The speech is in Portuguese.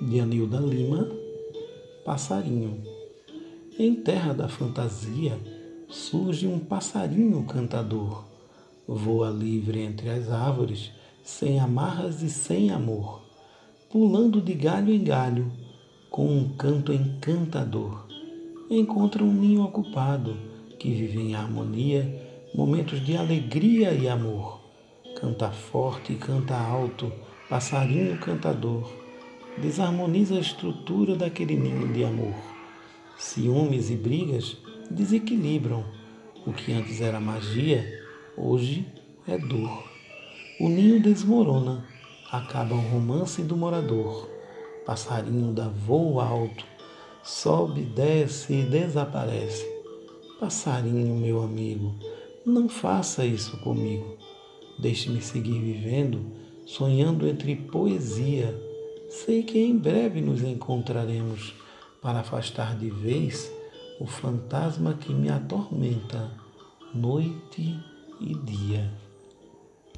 de Anilda Lima, Passarinho. Em terra da fantasia surge um passarinho cantador. Voa livre entre as árvores, sem amarras e sem amor, pulando de galho em galho, com um canto encantador. Encontra um ninho ocupado, que vive em harmonia, momentos de alegria e amor. Canta forte e canta alto, passarinho cantador desarmoniza a estrutura daquele ninho de amor. Ciúmes e brigas desequilibram. O que antes era magia, hoje é dor. O ninho desmorona, acaba o romance do morador. Passarinho dá voo alto, sobe, desce e desaparece. Passarinho, meu amigo, não faça isso comigo. Deixe-me seguir vivendo, sonhando entre poesia Sei que em breve nos encontraremos para afastar de vez o fantasma que me atormenta noite e dia.